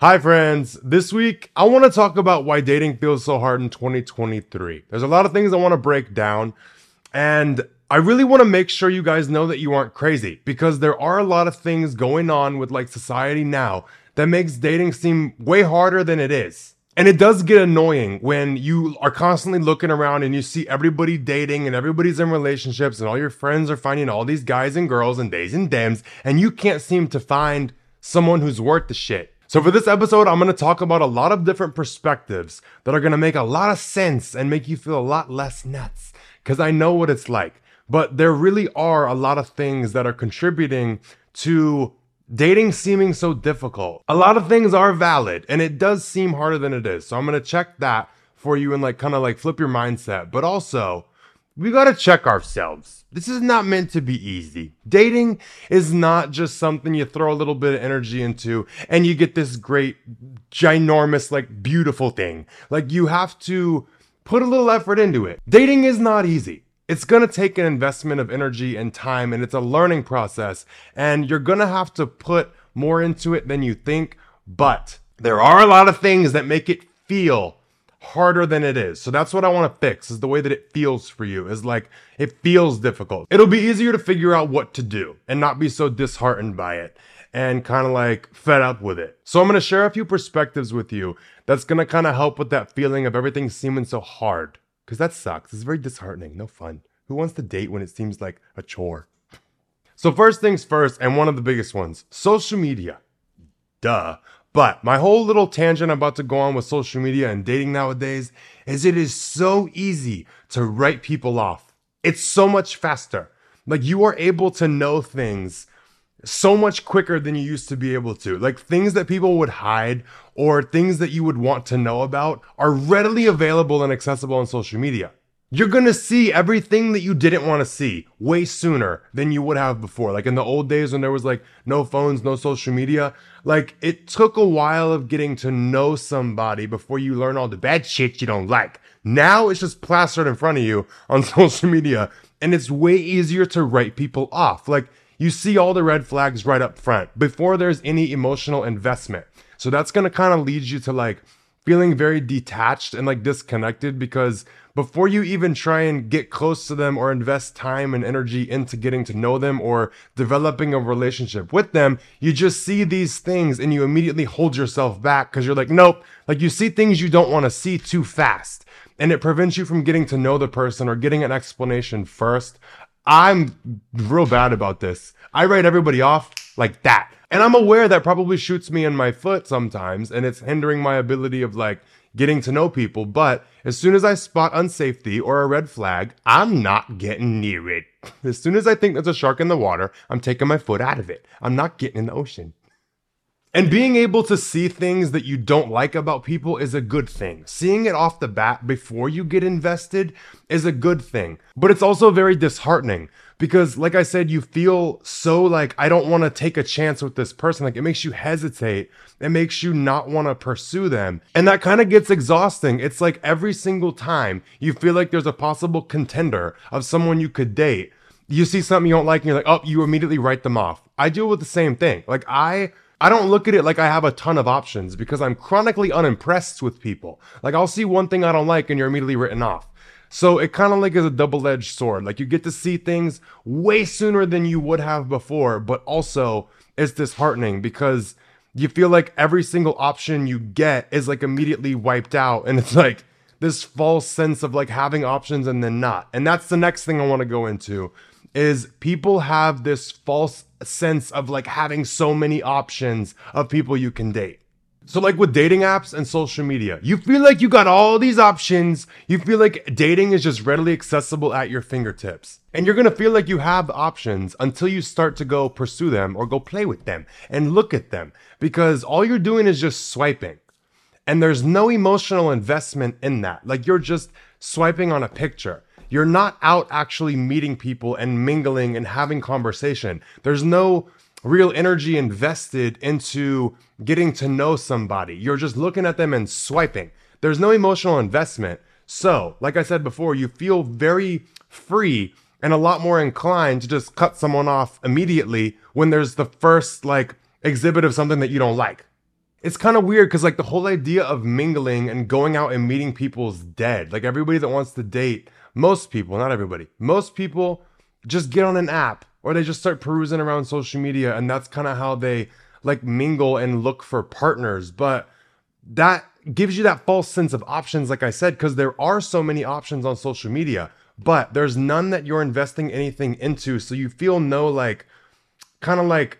Hi, friends. This week, I want to talk about why dating feels so hard in 2023. There's a lot of things I want to break down, and I really want to make sure you guys know that you aren't crazy because there are a lot of things going on with like society now that makes dating seem way harder than it is. And it does get annoying when you are constantly looking around and you see everybody dating and everybody's in relationships and all your friends are finding all these guys and girls and days and dems and you can't seem to find someone who's worth the shit. So, for this episode, I'm going to talk about a lot of different perspectives that are going to make a lot of sense and make you feel a lot less nuts because I know what it's like. But there really are a lot of things that are contributing to dating seeming so difficult. A lot of things are valid and it does seem harder than it is. So, I'm going to check that for you and like kind of like flip your mindset. But also, we got to check ourselves. This is not meant to be easy. Dating is not just something you throw a little bit of energy into and you get this great, ginormous, like beautiful thing. Like you have to put a little effort into it. Dating is not easy. It's to take an investment of energy and time and it's a learning process and you're to have to put more into it than you think. But there are a lot of things that make it feel harder than it is. So that's what I want to fix is the way that it feels for you is like it feels difficult. It'll be easier to figure out what to do and not be so disheartened by it and kind of like fed up with it. So I'm going to share a few perspectives with you that's going to kind of help with that feeling of everything seeming so hard cuz that sucks. It's very disheartening, no fun. Who wants to date when it seems like a chore? So first things first and one of the biggest ones, social media. Duh. But my whole little tangent I'm about to go on with social media and dating nowadays is it is so easy to write people off. It's so much faster. Like you are able to know things so much quicker than you used to be able to. Like things that people would hide or things that you would want to know about are readily available and accessible on social media. You're gonna see everything that you didn't want to see way sooner than you would have before. Like in the old days when there was like no phones, no social media, like it took a while of getting to know somebody before you learn all the bad shit you don't like. Now it's just plastered in front of you on social media and it's way easier to write people off. Like you see all the red flags right up front before there's any emotional investment. So that's gonna kind of lead you to like feeling very detached and like disconnected because before you even try and get close to them or invest time and energy into getting to know them or developing a relationship with them, you just see these things and you immediately hold yourself back because you're like, nope, like you see things you don't want to see too fast. And it prevents you from getting to know the person or getting an explanation first. I'm real bad about this. I write everybody off like that. And I'm aware that probably shoots me in my foot sometimes and it's hindering my ability of like getting to know people, but as soon as I spot unsafety or a red flag, I'm not getting near it. As soon as I think there's a shark in the water, I'm taking my foot out of it. I'm not getting in the ocean. And being able to see things that you don't like about people is a good thing. Seeing it off the bat before you get invested is a good thing. But it's also very disheartening because, like I said, you feel so like, I don't want to take a chance with this person. Like, it makes you hesitate. It makes you not want to pursue them. And that kind of gets exhausting. It's like every single time you feel like there's a possible contender of someone you could date, you see something you don't like and you're like, oh, you immediately write them off. I deal with the same thing. Like, I I don't look at it like I have a ton of options because I'm chronically unimpressed with people. Like I'll see one thing I don't like and you're immediately written off. So it kind of like is a double-edged sword. Like you get to see things way sooner than you would have before, but also it's disheartening because you feel like every single option you get is like immediately wiped out and it's like this false sense of like having options and then not. And that's the next thing I want to go into is people have this false sense of like having so many options of people you can date. So like with dating apps and social media, you feel like you got all these options. You feel like dating is just readily accessible at your fingertips. And you're to feel like you have options until you start to go pursue them or go play with them and look at them because all you're doing is just swiping. And there's no emotional investment in that. Like you're just swiping on a picture. You're not out actually meeting people and mingling and having conversation. There's no real energy invested into getting to know somebody. You're just looking at them and swiping. There's no emotional investment. So, like I said before, you feel very free and a lot more inclined to just cut someone off immediately when there's the first like exhibit of something that you don't like. it's kind of weird because like the whole idea of mingling and going out and meeting people is dead. Like everybody that wants to date, most people, not everybody, most people just get on an app or they just start perusing around social media and that's kind of how they like mingle and look for partners. But that gives you that false sense of options, like I said, because there are so many options on social media, but there's none that you're investing anything into. So you feel no like kind of like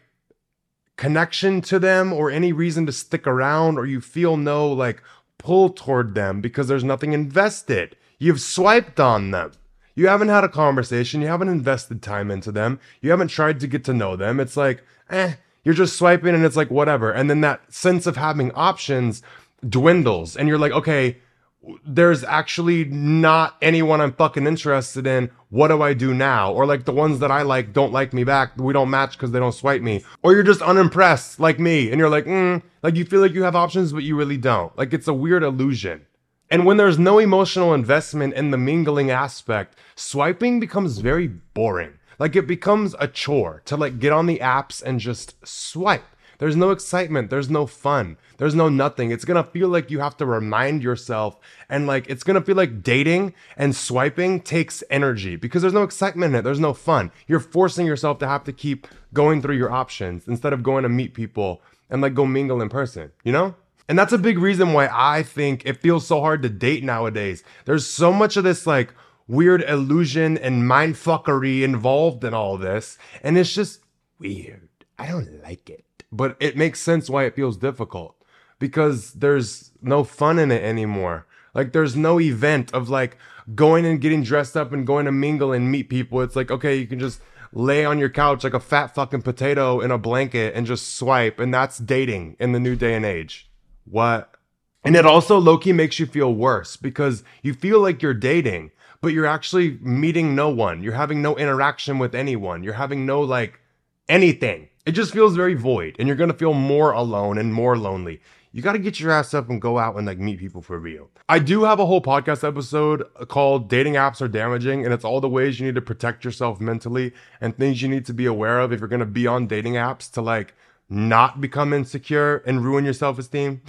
connection to them or any reason to stick around, or you feel no like pull toward them because there's nothing invested. You've swiped on them. You haven't had a conversation. You haven't invested time into them. You haven't tried to get to know them. It's like, eh, you're just swiping and it's like, whatever. And then that sense of having options dwindles and you're like, okay, there's actually not anyone I'm fucking interested in. What do I do now? Or like the ones that I like don't like me back. We don't match because they don't swipe me. Or you're just unimpressed like me and you're like, mm, like you feel like you have options, but you really don't. Like it's a weird illusion. And when there's no emotional investment in the mingling aspect, swiping becomes very boring. Like it becomes a chore to like get on the apps and just swipe. There's no excitement. There's no fun. There's no nothing. It's to feel like you have to remind yourself and like it's to feel like dating and swiping takes energy because there's no excitement in it. There's no fun. You're forcing yourself to have to keep going through your options instead of going to meet people and like go mingle in person, you know? And that's a big reason why I think it feels so hard to date nowadays. There's so much of this like weird illusion and mindfuckery involved in all this. And it's just weird. I don't like it but it makes sense why it feels difficult because there's no fun in it anymore. Like there's no event of like going and getting dressed up and going to mingle and meet people. It's like, okay, you can just lay on your couch like a fat fucking potato in a blanket and just swipe. And that's dating in the new day and age. What? And it also Loki makes you feel worse because you feel like you're dating, but you're actually meeting no one. You're having no interaction with anyone. You're having no like anything. It just feels very void and you're going to feel more alone and more lonely. You got to get your ass up and go out and like meet people for real. I do have a whole podcast episode called Dating Apps Are Damaging, and it's all the ways you need to protect yourself mentally and things you need to be aware of if you're going to be on dating apps to like not become insecure and ruin your self esteem.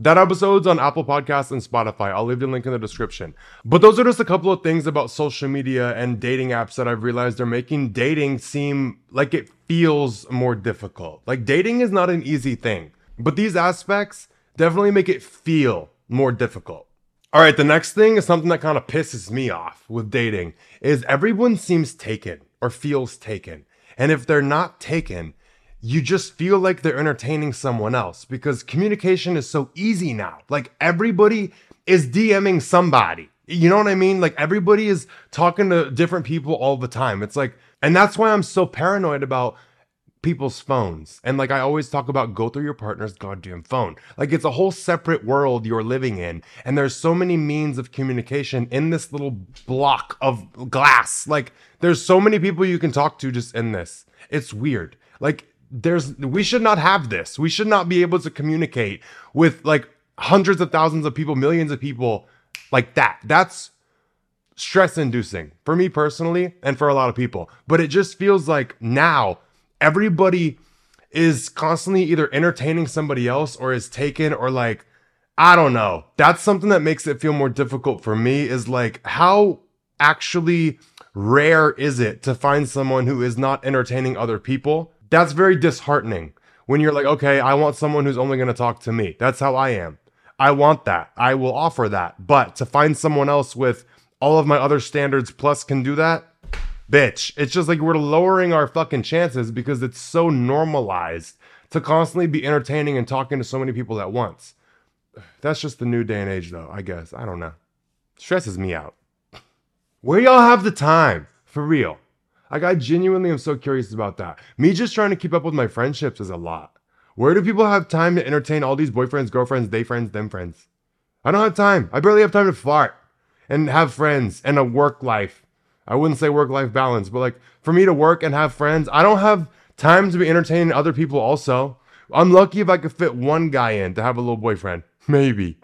That episode's on Apple Podcasts and Spotify. I'll leave the link in the description. But those are just a couple of things about social media and dating apps that I've realized are making dating seem like it feels more difficult. Like dating is not an easy thing, but these aspects definitely make it feel more difficult. All right, the next thing is something that kind of pisses me off with dating is everyone seems taken or feels taken. And if they're not taken, you just feel like they're entertaining someone else because communication is so easy now. Like everybody is DMing somebody. You know what I mean? Like everybody is talking to different people all the time. It's like, and that's why I'm so paranoid about people's phones. And like I always talk about go through your partner's goddamn phone. Like it's a whole separate world you're living in. And there's so many means of communication in this little block of glass. Like there's so many people you can talk to just in this. It's weird. Like there's we should not have this. We should not be able to communicate with like hundreds of thousands of people, millions of people like that. That's stress inducing for me personally and for a lot of people. But it just feels like now everybody is constantly either entertaining somebody else or is taken or like I don't know. That's something that makes it feel more difficult for me is like how actually rare is it to find someone who is not entertaining other people that's very disheartening when you're like, okay, I want someone who's only going to talk to me. That's how I am. I want that. I will offer that. But to find someone else with all of my other standards plus can do that, bitch. It's just like we're lowering our fucking chances because it's so normalized to constantly be entertaining and talking to so many people at once. That's just the new day and age, though, I guess. I don't know. Stresses me out. Where y'all have the time? For real. Like I genuinely am so curious about that. Me just trying to keep up with my friendships is a lot. Where do people have time to entertain all these boyfriends, girlfriends, they friends, them friends? I don't have time. I barely have time to fart and have friends and a work life. I wouldn't say work life balance, but like for me to work and have friends, I don't have time to be entertaining other people also. I'm lucky if I could fit one guy in to have a little boyfriend. Maybe.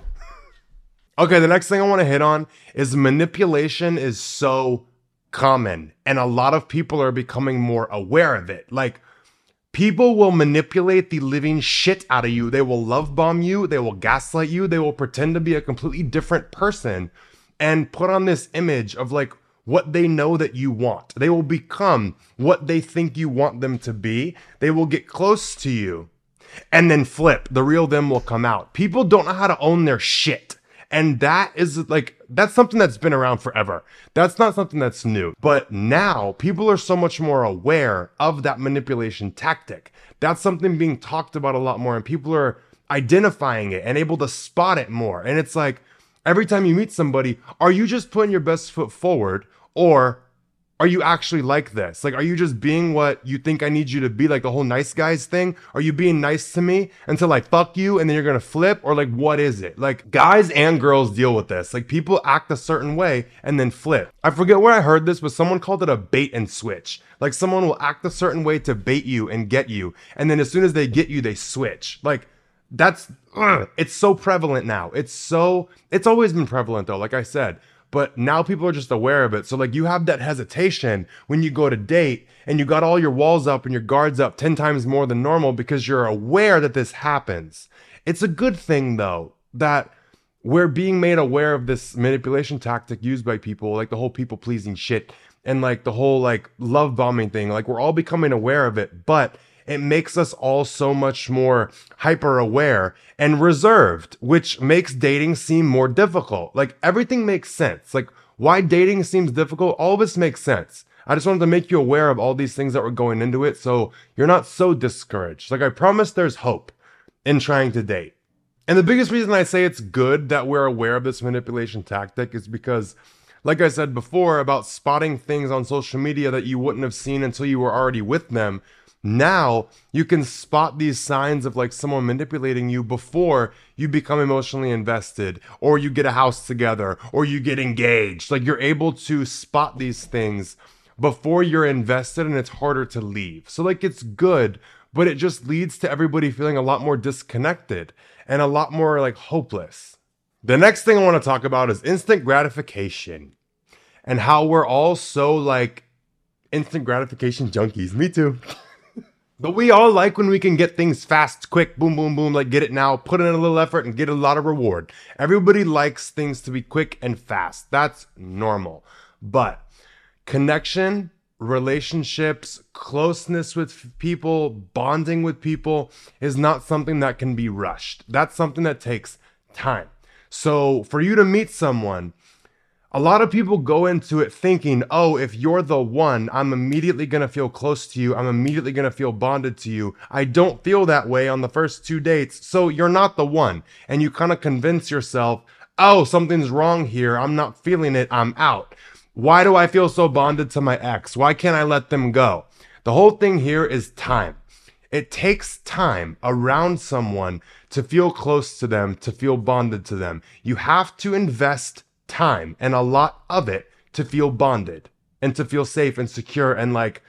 okay, the next thing I want to hit on is manipulation is so common and a lot of people are becoming more aware of it. Like People will manipulate the living shit out of you. They will love bomb you. They will gaslight you. They will pretend to be a completely different person and put on this image of like what they know that you want. They will become what they think you want them to be. They will get close to you and then flip. The real them will come out. People don't know how to own their shit. And that is like, that's something that's been around forever. That's not something that's new. But now people are so much more aware of that manipulation tactic. That's something being talked about a lot more and people are identifying it and able to spot it more. And it's like, every time you meet somebody, are you just putting your best foot forward or are you actually like this? Like, are you just being what you think I need you to be? Like the whole nice guys thing? Are you being nice to me until I fuck you and then you're gonna flip? Or like, what is it? Like, guys and girls deal with this. Like, people act a certain way and then flip. I forget where I heard this, but someone called it a bait and switch. Like, someone will act a certain way to bait you and get you. And then as soon as they get you, they switch. Like, that's, ugh, it's so prevalent now. It's so, it's always been prevalent though, like I said but now people are just aware of it. So like you have that hesitation when you go to date and you got all your walls up and your guards up 10 times more than normal because you're aware that this happens. It's a good thing though that we're being made aware of this manipulation tactic used by people, like the whole people pleasing shit and like the whole like love bombing thing. Like we're all becoming aware of it, but it makes us all so much more hyper aware and reserved, which makes dating seem more difficult. Like everything makes sense. Like why dating seems difficult, all of this makes sense. I just wanted to make you aware of all these things that were going into it so you're not so discouraged. Like I promise there's hope in trying to date. And the biggest reason I say it's good that we're aware of this manipulation tactic is because like I said before about spotting things on social media that you wouldn't have seen until you were already with them now you can spot these signs of like someone manipulating you before you become emotionally invested or you get a house together or you get engaged. Like you're able to spot these things before you're invested and it's harder to leave. So like it's good, but it just leads to everybody feeling a lot more disconnected and a lot more like hopeless. The next thing I want to talk about is instant gratification and how we're all so like instant gratification junkies. Me too. But we all like when we can get things fast, quick, boom, boom, boom, like get it now, put in a little effort and get a lot of reward. Everybody likes things to be quick and fast. That's normal. But connection, relationships, closeness with people, bonding with people is not something that can be rushed. That's something that takes time. So for you to meet someone, a lot of people go into it thinking, oh, if you're the one, I'm immediately going to feel close to you. I'm immediately going to feel bonded to you. I don't feel that way on the first two dates. So you're not the one. And you kind of convince yourself, oh, something's wrong here. I'm not feeling it. I'm out. Why do I feel so bonded to my ex? Why can't I let them go? The whole thing here is time. It takes time around someone to feel close to them, to feel bonded to them. You have to invest time and a lot of it to feel bonded and to feel safe and secure and like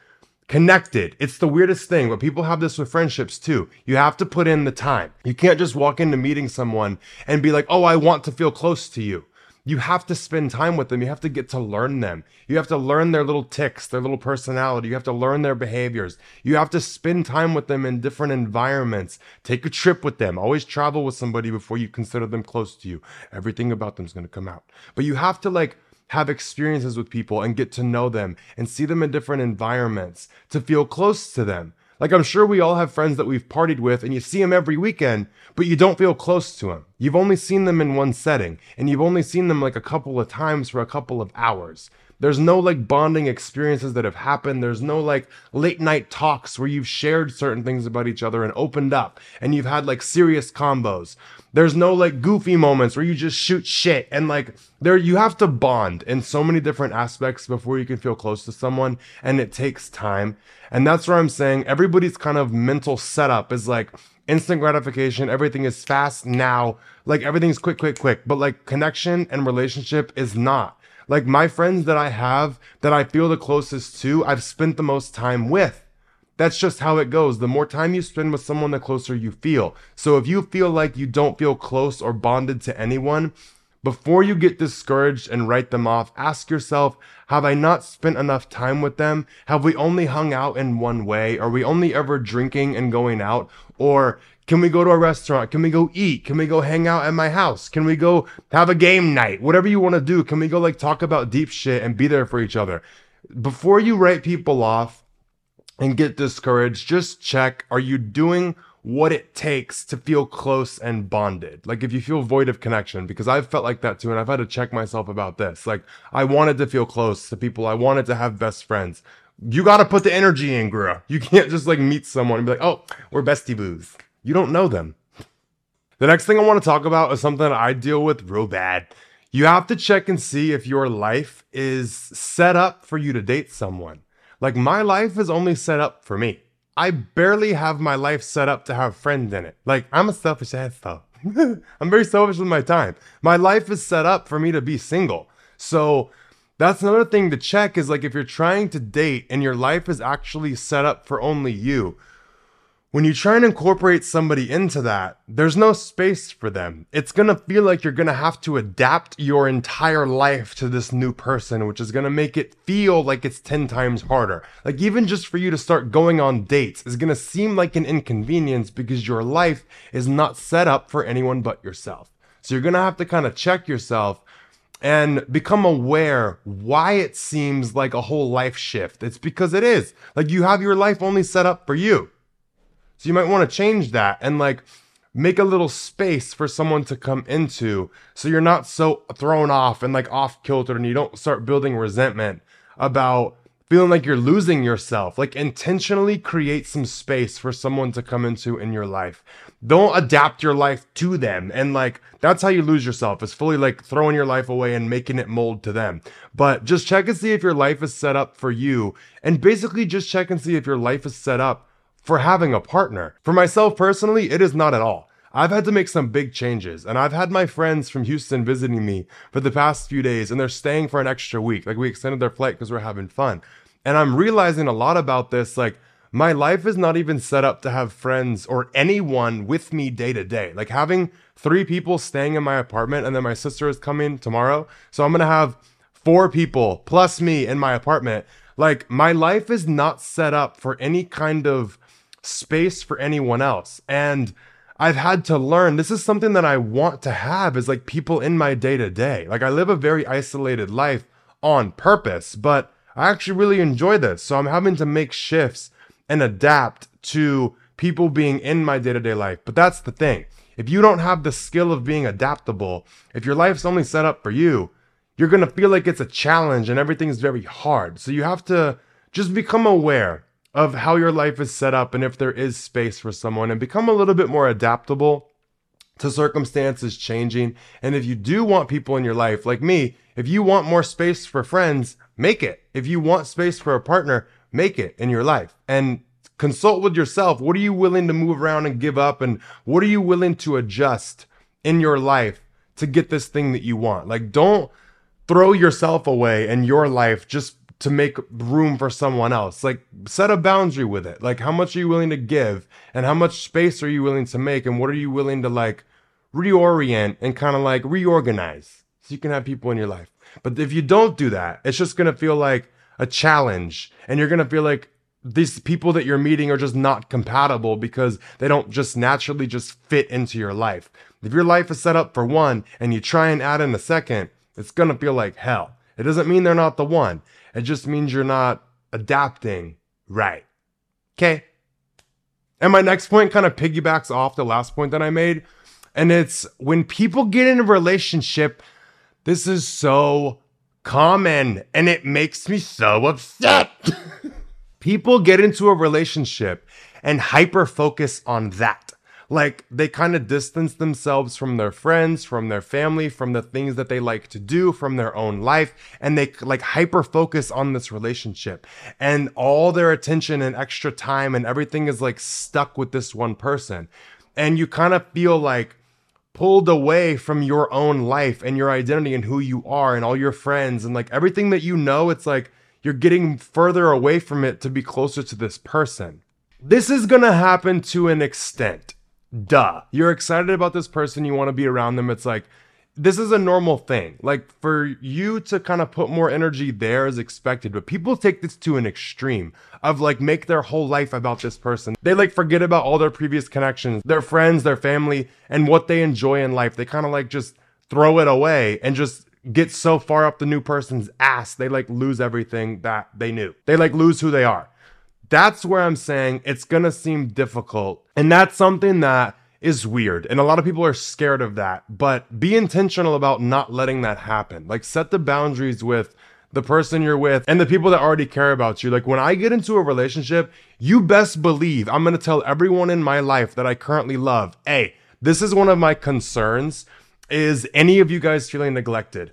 connected. It's the weirdest thing, but people have this with friendships too. You have to put in the time. You can't just walk into meeting someone and be like, oh, I want to feel close to you you have to spend time with them. You have to get to learn them. You have to learn their little ticks, their little personality. You have to learn their behaviors. You have to spend time with them in different environments. Take a trip with them. Always travel with somebody before you consider them close to you. Everything about them is going to come out. But you have to like have experiences with people and get to know them and see them in different environments to feel close to them. Like I'm sure we all have friends that we've partied with and you see them every weekend, but you don't feel close to them. You've only seen them in one setting and you've only seen them like a couple of times for a couple of hours. There's no like bonding experiences that have happened. There's no like late night talks where you've shared certain things about each other and opened up and you've had like serious combos. There's no like goofy moments where you just shoot shit and like there you have to bond in so many different aspects before you can feel close to someone and it takes time. And that's where I'm saying everybody's kind of mental setup is like instant gratification, everything is fast now, like everything's quick, quick, quick. But like connection and relationship is not. Like my friends that I have that I feel the closest to, I've spent the most time with. That's just how it goes. The more time you spend with someone, the closer you feel. So if you feel like you don't feel close or bonded to anyone, Before you get discouraged and write them off, ask yourself, have I not spent enough time with them? Have we only hung out in one way? Are we only ever drinking and going out? Or can we go to a restaurant? Can we go eat? Can we go hang out at my house? Can we go have a game night? Whatever you want to do. Can we go like talk about deep shit and be there for each other? Before you write people off and get discouraged, just check, are you doing what it takes to feel close and bonded. Like if you feel void of connection, because I've felt like that too, and I've had to check myself about this. Like I wanted to feel close to people. I wanted to have best friends. You got to put the energy in, Gura. You can't just like meet someone and be like, oh, we're bestie boos. You don't know them. The next thing I want to talk about is something I deal with real bad. You have to check and see if your life is set up for you to date someone. Like my life is only set up for me. I barely have my life set up to have friends in it. Like, I'm a selfish asshole. I'm very selfish with my time. My life is set up for me to be single. So, that's another thing to check is like if you're trying to date and your life is actually set up for only you, when you try and incorporate somebody into that, there's no space for them. It's gonna feel like you're gonna have to adapt your entire life to this new person, which is gonna make it feel like it's 10 times harder. Like, even just for you to start going on dates is gonna seem like an inconvenience because your life is not set up for anyone but yourself. So, you're gonna have to kind of check yourself and become aware why it seems like a whole life shift. It's because it is. Like, you have your life only set up for you. So you might want to change that and like make a little space for someone to come into so you're not so thrown off and like off kilter and you don't start building resentment about feeling like you're losing yourself. Like intentionally create some space for someone to come into in your life. Don't adapt your life to them. And like that's how you lose yourself is fully like throwing your life away and making it mold to them. But just check and see if your life is set up for you. And basically just check and see if your life is set up for having a partner. For myself personally, it is not at all. I've had to make some big changes, and I've had my friends from Houston visiting me for the past few days, and they're staying for an extra week. Like, we extended their flight because we're having fun. And I'm realizing a lot about this. Like, my life is not even set up to have friends or anyone with me day to day. Like, having three people staying in my apartment, and then my sister is coming tomorrow. So I'm gonna have four people plus me in my apartment. Like, my life is not set up for any kind of space for anyone else. And I've had to learn this is something that I want to have is like people in my day to day. Like I live a very isolated life on purpose, but I actually really enjoy this. So I'm having to make shifts and adapt to people being in my day to day life. But that's the thing. If you don't have the skill of being adaptable, if your life's only set up for you, you're going to feel like it's a challenge and everything's very hard. So you have to just become aware of how your life is set up and if there is space for someone and become a little bit more adaptable to circumstances changing. And if you do want people in your life, like me, if you want more space for friends, make it. If you want space for a partner, make it in your life. And consult with yourself. What are you willing to move around and give up? And what are you willing to adjust in your life to get this thing that you want? Like, don't throw yourself away and your life just to make room for someone else. Like set a boundary with it. Like how much are you willing to give and how much space are you willing to make and what are you willing to like reorient and kind of like reorganize so you can have people in your life. But if you don't do that, it's just going to feel like a challenge and you're going to feel like these people that you're meeting are just not compatible because they don't just naturally just fit into your life. If your life is set up for one and you try and add in a second, it's going to feel like hell. It doesn't mean they're not the one. It just means you're not adapting right. Okay. And my next point kind of piggybacks off the last point that I made. And it's when people get in a relationship, this is so common and it makes me so upset. people get into a relationship and hyper focus on that like they kind of distance themselves from their friends, from their family, from the things that they like to do, from their own life, and they like hyper focus on this relationship. And all their attention and extra time and everything is like stuck with this one person. And you kind of feel like pulled away from your own life and your identity and who you are and all your friends and like everything that you know, it's like you're getting further away from it to be closer to this person. This is gonna happen to an extent duh. You're excited about this person, you want to be around them. It's like this is a normal thing. Like for you to kind of put more energy there is expected, but people take this to an extreme of like make their whole life about this person. They like forget about all their previous connections, their friends, their family, and what they enjoy in life. They kind of like just throw it away and just get so far up the new person's ass, they like lose everything that they knew. They like lose who they are. That's where I'm saying it's gonna seem difficult. And that's something that is weird. And a lot of people are scared of that. But be intentional about not letting that happen. Like set the boundaries with the person you're with and the people that already care about you. Like when I get into a relationship, you best believe I'm going to tell everyone in my life that I currently love, "Hey, this is one of my concerns is any of you guys feeling neglected?"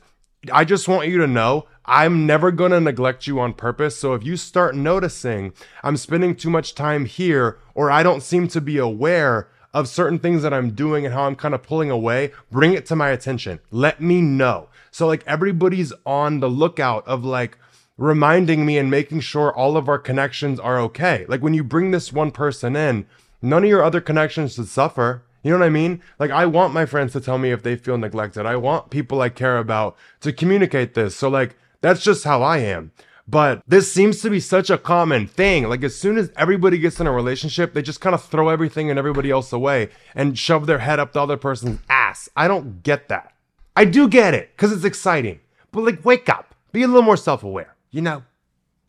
I just want you to know I'm never going to neglect you on purpose. So if you start noticing I'm spending too much time here or I don't seem to be aware of certain things that I'm doing and how I'm kind of pulling away, bring it to my attention. Let me know. So like everybody's on the lookout of like reminding me and making sure all of our connections are okay. Like when you bring this one person in, none of your other connections should suffer. You know what I mean? Like I want my friends to tell me if they feel neglected. I want people I care about to communicate this. So like that's just how I am. But this seems to be such a common thing. Like as soon as everybody gets in a relationship, they just kind of throw everything and everybody else away and shove their head up the other person's ass. I don't get that. I do get it because it's exciting. But like, wake up. Be a little more self aware, you know?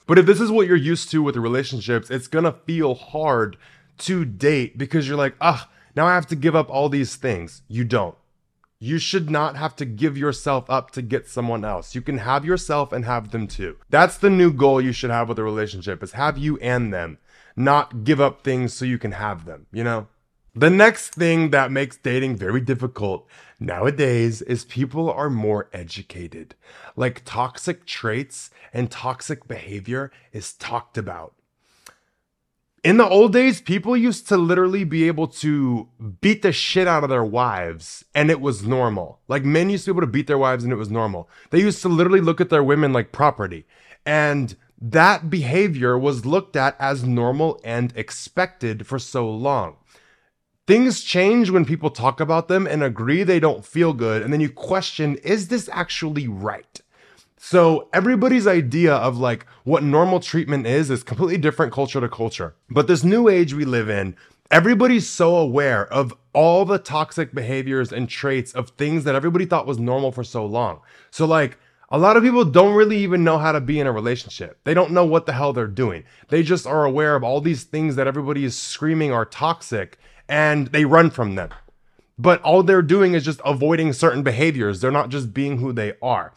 But if this is what you're used to with relationships, it's gonna feel hard to date because you're like, ah, now I have to give up all these things. You don't. You should not have to give yourself up to get someone else. You can have yourself and have them too. That's the new goal you should have with a relationship is have you and them, not give up things so you can have them, you know? The next thing that makes dating very difficult nowadays is people are more educated. Like toxic traits and toxic behavior is talked about in the old days, people used to literally be able to beat the shit out of their wives and it was normal. Like men used to be able to beat their wives and it was normal. They used to literally look at their women like property. And that behavior was looked at as normal and expected for so long. Things change when people talk about them and agree they don't feel good. And then you question, is this actually right? So everybody's idea of like what normal treatment is is completely different culture to culture. But this new age we live in, everybody's so aware of all the toxic behaviors and traits of things that everybody thought was normal for so long. So like a lot of people don't really even know how to be in a relationship. They don't know what the hell they're doing. They just are aware of all these things that everybody is screaming are toxic and they run from them. But all they're doing is just avoiding certain behaviors. They're not just being who they are.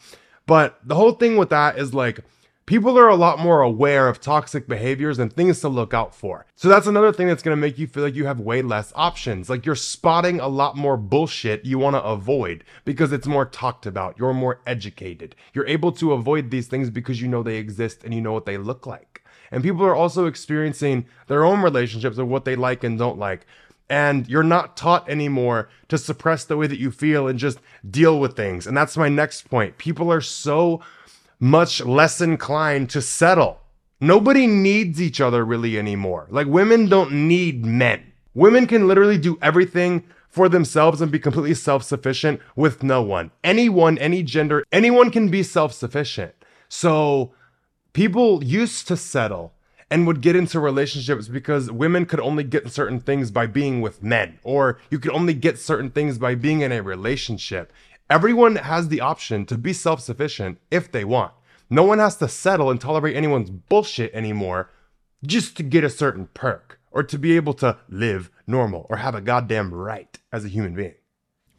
But the whole thing with that is like, people are a lot more aware of toxic behaviors and things to look out for. So that's another thing that's going to make you feel like you have way less options. Like you're spotting a lot more bullshit you want to avoid because it's more talked about. You're more educated. You're able to avoid these things because you know they exist and you know what they look like. And people are also experiencing their own relationships of what they like and don't like and you're not taught anymore to suppress the way that you feel and just deal with things. And that's my next point. People are so much less inclined to settle. Nobody needs each other really anymore. Like women don't need men. Women can literally do everything for themselves and be completely self sufficient with no one. Anyone, any gender, anyone can be self sufficient. So people used to settle and would get into relationships because women could only get certain things by being with men, or you could only get certain things by being in a relationship. Everyone has the option to be self sufficient if they want. No one has to settle and tolerate anyone's bullshit anymore just to get a certain perk or to be able to live normal or have a goddamn right as a human being.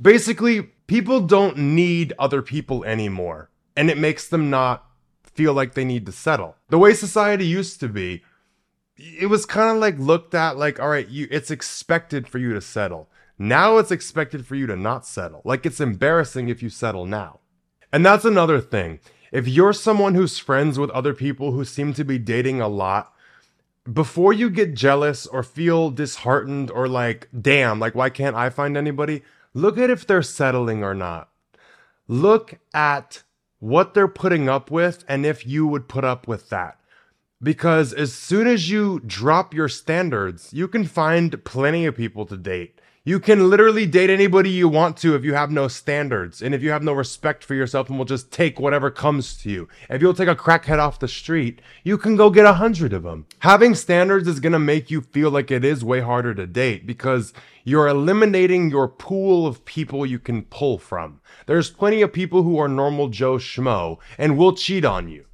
Basically, people don't need other people anymore, and it makes them not feel like they need to settle. The way society used to be, it was kind of like looked at like, all right, you it's expected for you to settle. Now it's expected for you to not settle. Like it's embarrassing if you settle now. And that's another thing. If you're someone who's friends with other people who seem to be dating a lot, before you get jealous or feel disheartened or like, damn, like why can't I find anybody? Look at if they're settling or not. Look at what they're putting up with and if you would put up with that. Because as soon as you drop your standards, you can find plenty of people to date. You can literally date anybody you want to if you have no standards and if you have no respect for yourself and will just take whatever comes to you. If you'll take a crackhead off the street, you can go get a hundred of them. Having standards is gonna make you feel like it is way harder to date because you're eliminating your pool of people you can pull from. There's plenty of people who are normal Joe Schmo and will cheat on you.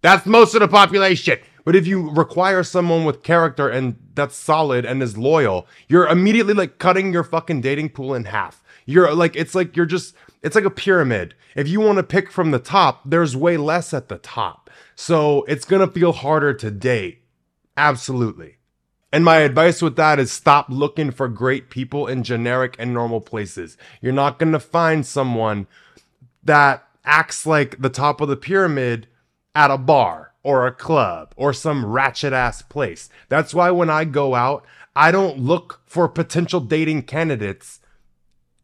That's most of the population. But if you require someone with character and that's solid and is loyal, you're immediately like cutting your fucking dating pool in half. You're like, it's like you're just, it's like a pyramid. If you want to pick from the top, there's way less at the top. So it's going to feel harder to date. Absolutely. And my advice with that is stop looking for great people in generic and normal places. You're not going to find someone that acts like the top of the pyramid at a bar or a club or some ratchet ass place. That's why when I go out, I don't look for potential dating candidates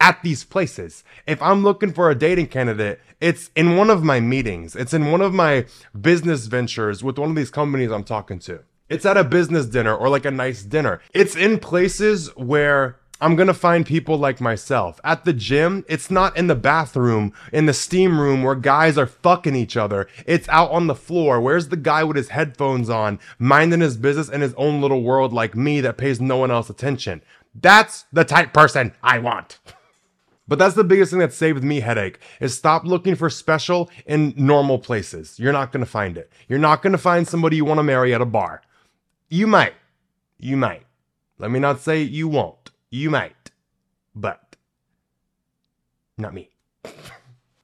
at these places. If I'm looking for a dating candidate, it's in one of my meetings, it's in one of my business ventures with one of these companies I'm talking to. It's at a business dinner or like a nice dinner. It's in places where I'm gonna find people like myself. At the gym, it's not in the bathroom, in the steam room where guys are fucking each other. It's out on the floor. Where's the guy with his headphones on, minding his business in his own little world like me that pays no one else attention? That's the type person I want. But that's the biggest thing that saved me headache is stop looking for special in normal places. You're not gonna find it. You're not gonna find somebody you wanna marry at a bar. You might. You might. Let me not say you won't. You might, but not me.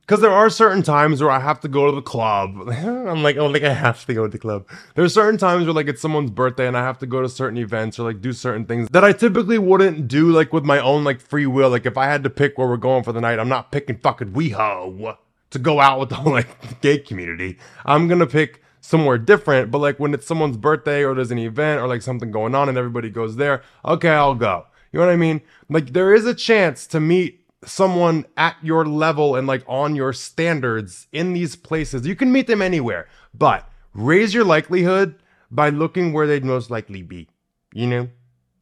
Because there are certain times where I have to go to the club. I'm like, oh, like I have to go to the club. There's certain times where like it's someone's birthday and I have to go to certain events or like do certain things that I typically wouldn't do like with my own like free will. Like if I had to pick where we're going for the night, I'm not picking fucking WeHo to go out with the whole like gay community. I'm gonna pick somewhere different. But like when it's someone's birthday or there's an event or like something going on and everybody goes there, okay, I'll go. You know what I mean? Like there is a chance to meet someone at your level and like on your standards in these places. You can meet them anywhere, but raise your likelihood by looking where they'd most likely be. You know?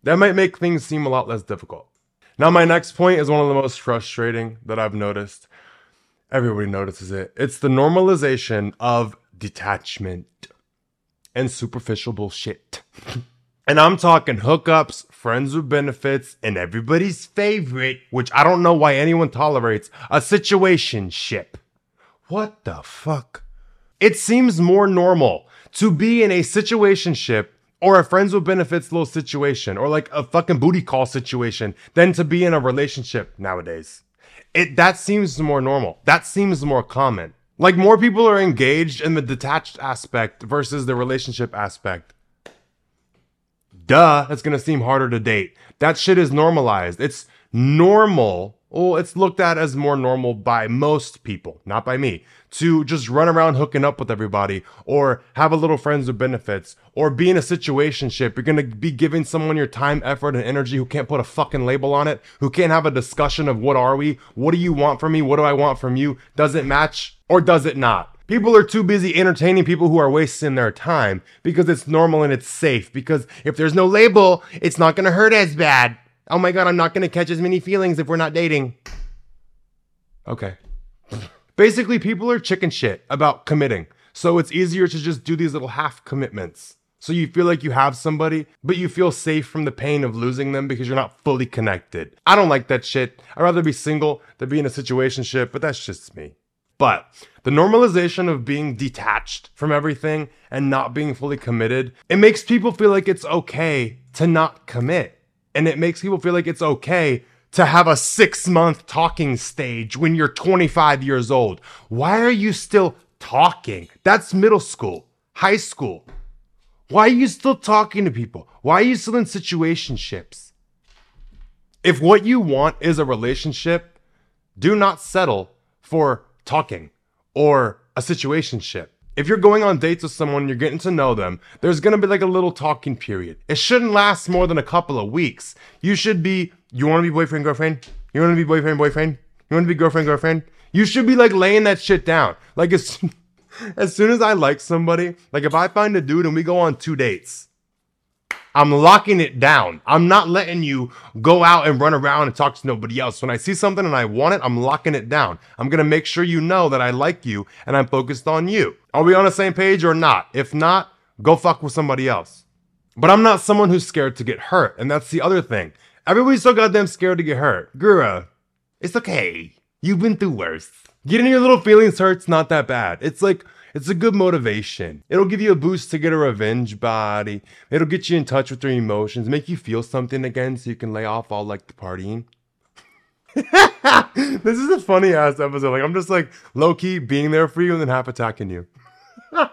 That might make things seem a lot less difficult. Now, my next point is one of the most frustrating that I've noticed. Everybody notices it. It's the normalization of detachment and superficial bullshit. And I'm talking hookups, friends with benefits, and everybody's favorite, which I don't know why anyone tolerates, a situation ship. What the fuck? It seems more normal to be in a situation ship or a friends with benefits little situation or like a fucking booty call situation than to be in a relationship nowadays. It that seems more normal. That seems more common. Like more people are engaged in the detached aspect versus the relationship aspect. Duh, it's gonna seem harder to date. That shit is normalized. It's normal. Well, it's looked at as more normal by most people, not by me, to just run around hooking up with everybody or have a little friends with benefits or be in a situationship. You're gonna be giving someone your time, effort, and energy who can't put a fucking label on it, who can't have a discussion of what are we, what do you want from me, what do I want from you, does it match or does it not? People are too busy entertaining people who are wasting their time because it's normal and it's safe. Because if there's no label, it's not going to hurt as bad. Oh my God, I'm not going to catch as many feelings if we're not dating. Okay. Basically, people are chicken shit about committing. So it's easier to just do these little half commitments. So you feel like you have somebody, but you feel safe from the pain of losing them because you're not fully connected. I don't like that shit. I'd rather be single than be in a situation ship, but that's just me. But the normalization of being detached from everything and not being fully committed, it makes people feel like it's okay to not commit. And it makes people feel like it's okay to have a six month talking stage when you're 25 years old. Why are you still talking? That's middle school, high school. Why are you still talking to people? Why are you still in situationships? If what you want is a relationship, do not settle for talking or a situationship. If you're going on dates with someone, you're getting to know them, there's gonna be like a little talking period. It shouldn't last more than a couple of weeks. You should be, you wanna be boyfriend, girlfriend? You wanna be boyfriend, boyfriend? You wanna be girlfriend, girlfriend? You should be like laying that shit down. Like as, as soon as I like somebody, like if I find a dude and we go on two dates, I'm locking it down. I'm not letting you go out and run around and talk to nobody else. When I see something and I want it, I'm locking it down. I'm going to make sure you know that I like you and I'm focused on you. Are we on the same page or not? If not, go fuck with somebody else. But I'm not someone who's scared to get hurt. And that's the other thing. Everybody's so goddamn scared to get hurt. Gura, it's okay. You've been through worse. Getting your little feelings hurt's not that bad. It's like, it's a good motivation. It'll give you a boost to get a revenge body. It'll get you in touch with your emotions, make you feel something again so you can lay off all like the partying. this is a funny ass episode. Like I'm just like low key being there for you and then half attacking you.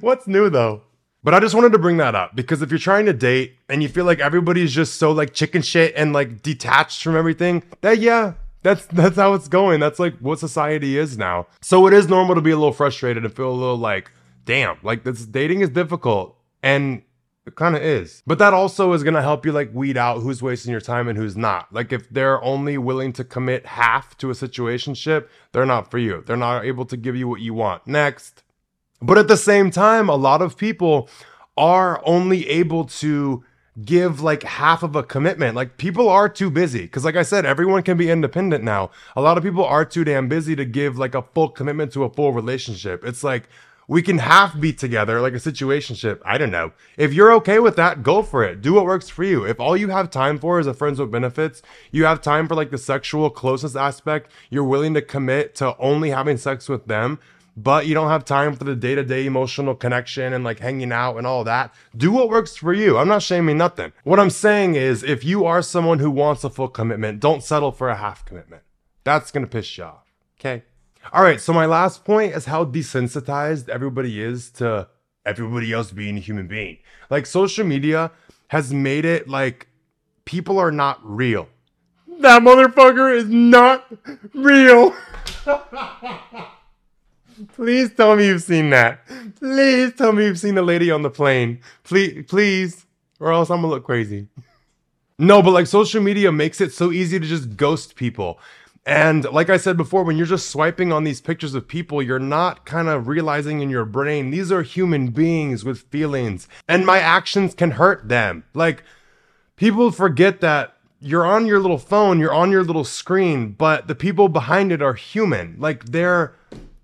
What's new though? But I just wanted to bring that up because if you're trying to date and you feel like everybody's just so like chicken shit and like detached from everything, that yeah, that's that's how it's going. That's like what society is now. So it is normal to be a little frustrated and feel a little like, damn, like this dating is difficult. And it kind of is. But that also is going to help you like weed out who's wasting your time and who's not. Like if they're only willing to commit half to a situationship, they're not for you. They're not able to give you what you want. Next. But at the same time, a lot of people are only able to give like half of a commitment. Like people are too busy because like I said, everyone can be independent now. A lot of people are too damn busy to give like a full commitment to a full relationship. It's like we can half be together like a situationship. I don't know. If you're okay with that, go for it. Do what works for you. If all you have time for is a friends with benefits, you have time for like the sexual closest aspect, you're willing to commit to only having sex with them, but you don't have time for the day to day emotional connection and like hanging out and all that, do what works for you. I'm not shaming nothing. What I'm saying is, if you are someone who wants a full commitment, don't settle for a half commitment. That's gonna piss you off. Okay. All right. So my last point is how desensitized everybody is to everybody else being a human being. Like social media has made it like people are not real. That motherfucker is not real. Please tell me you've seen that. Please tell me you've seen the lady on the plane. Please, please, or else I'm gonna look crazy. No, but like social media makes it so easy to just ghost people. And like I said before, when you're just swiping on these pictures of people, you're not kind of realizing in your brain, these are human beings with feelings, and my actions can hurt them. Like, people forget that you're on your little phone, you're on your little screen, but the people behind it are human. Like, they're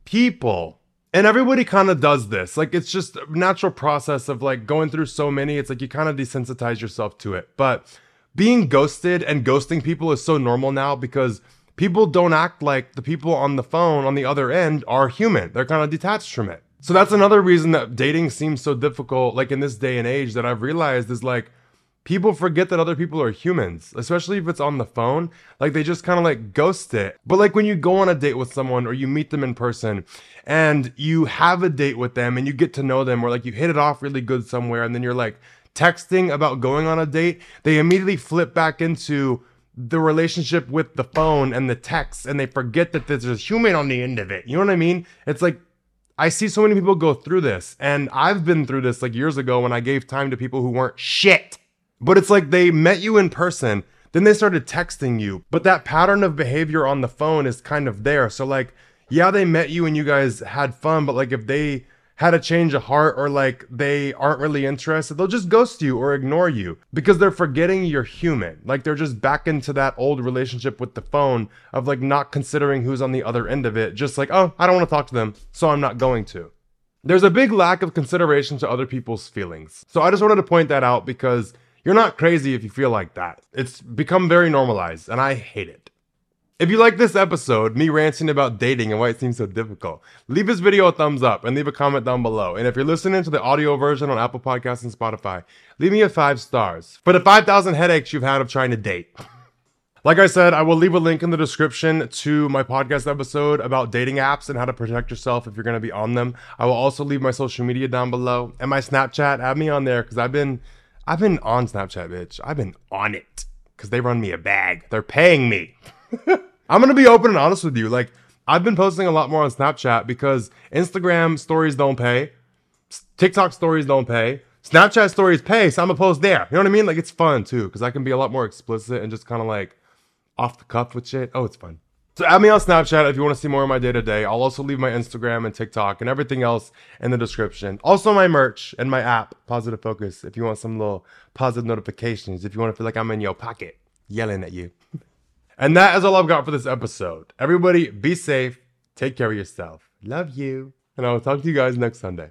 people. And everybody kind of does this. Like it's just a natural process of like going through so many. It's like you kind of desensitize yourself to it. But being ghosted and ghosting people is so normal now because people don't act like the people on the phone on the other end are human. They're kind of detached from it. So that's another reason that dating seems so difficult, like in this day and age, that I've realized is like people forget that other people are humans, especially if it's on the phone. Like they just kind of like ghost it. But like when you go on a date with someone or you meet them in person and you have a date with them and you get to know them or like you hit it off really good somewhere and then you're like texting about going on a date, they immediately flip back into the relationship with the phone and the text and they forget that there's a human on the end of it. You know what I mean? It's like I see so many people go through this and I've been through this like years ago when I gave time to people who weren't shit. But it's like they met you in person, then they started texting you. But that pattern of behavior on the phone is kind of there. So, like, yeah, they met you and you guys had fun, but like if they had a change of heart or like they aren't really interested, they'll just ghost you or ignore you because they're forgetting you're human. Like they're just back into that old relationship with the phone of like not considering who's on the other end of it. Just like, oh, I don't want to talk to them, so I'm not going to. There's a big lack of consideration to other people's feelings. So I just wanted to point that out because you're not crazy if you feel like that. It's become very normalized, and I hate it. If you like this episode, me ranting about dating and why it seems so difficult, leave this video a thumbs up and leave a comment down below. And if you're listening to the audio version on Apple Podcasts and Spotify, leave me a five stars for the 5,000 headaches you've had of trying to date. Like I said, I will leave a link in the description to my podcast episode about dating apps and how to protect yourself if you're going to be on them. I will also leave my social media down below and my Snapchat. Add me on there because I've been I've been on Snapchat, bitch. I've been on it because they run me a bag. They're paying me. I'm gonna be open and honest with you. Like I've been posting a lot more on Snapchat because Instagram stories don't pay, TikTok stories don't pay, Snapchat stories pay. So I'm gonna post there. You know what I mean? Like it's fun too because I can be a lot more explicit and just kind of like off the cuff with shit. Oh, it's fun. So add me on Snapchat if you want to see more of my day to day. I'll also leave my Instagram and TikTok and everything else in the description. Also my merch and my app, Positive Focus, if you want some little positive notifications, if you want to feel like I'm in your pocket yelling at you. and that is all I've got for this episode. Everybody be safe, take care of yourself. Love you. And I will talk to you guys next Sunday.